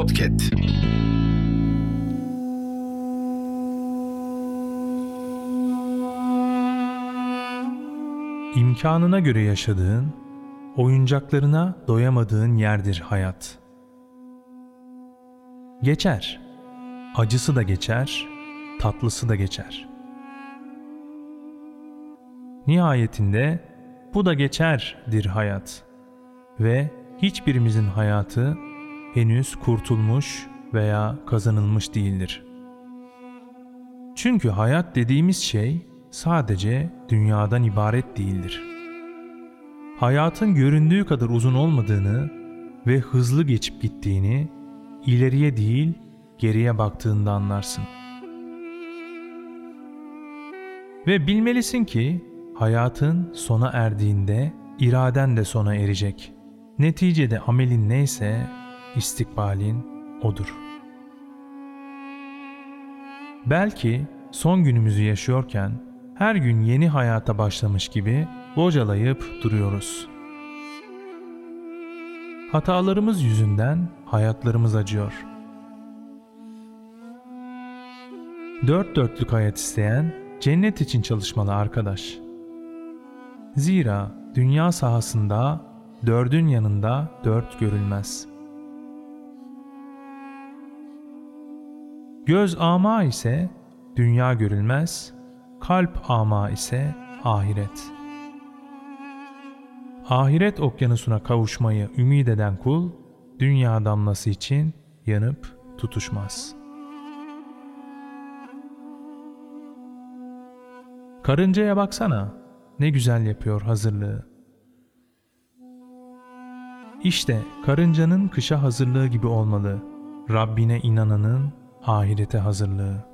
Podcast. İmkanına göre yaşadığın, oyuncaklarına doyamadığın yerdir hayat. Geçer. Acısı da geçer, tatlısı da geçer. Nihayetinde bu da geçerdir hayat ve hiçbirimizin hayatı henüz kurtulmuş veya kazanılmış değildir. Çünkü hayat dediğimiz şey sadece dünyadan ibaret değildir. Hayatın göründüğü kadar uzun olmadığını ve hızlı geçip gittiğini ileriye değil geriye baktığında anlarsın. Ve bilmelisin ki hayatın sona erdiğinde iraden de sona erecek. Neticede amelin neyse istikbalin odur. Belki son günümüzü yaşıyorken her gün yeni hayata başlamış gibi bocalayıp duruyoruz. Hatalarımız yüzünden hayatlarımız acıyor. Dört dörtlük hayat isteyen cennet için çalışmalı arkadaş. Zira dünya sahasında dördün yanında dört görülmez. Göz ama ise dünya görülmez, kalp ama ise ahiret. Ahiret okyanusuna kavuşmayı ümit eden kul, dünya damlası için yanıp tutuşmaz. Karıncaya baksana, ne güzel yapıyor hazırlığı. İşte karıncanın kışa hazırlığı gibi olmalı, Rabbine inananın ahirete hazırlığı.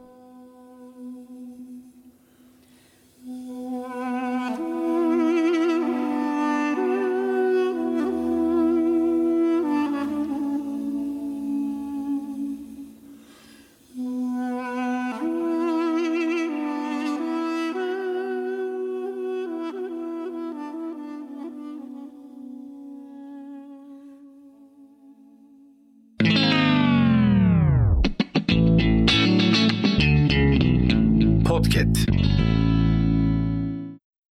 Market.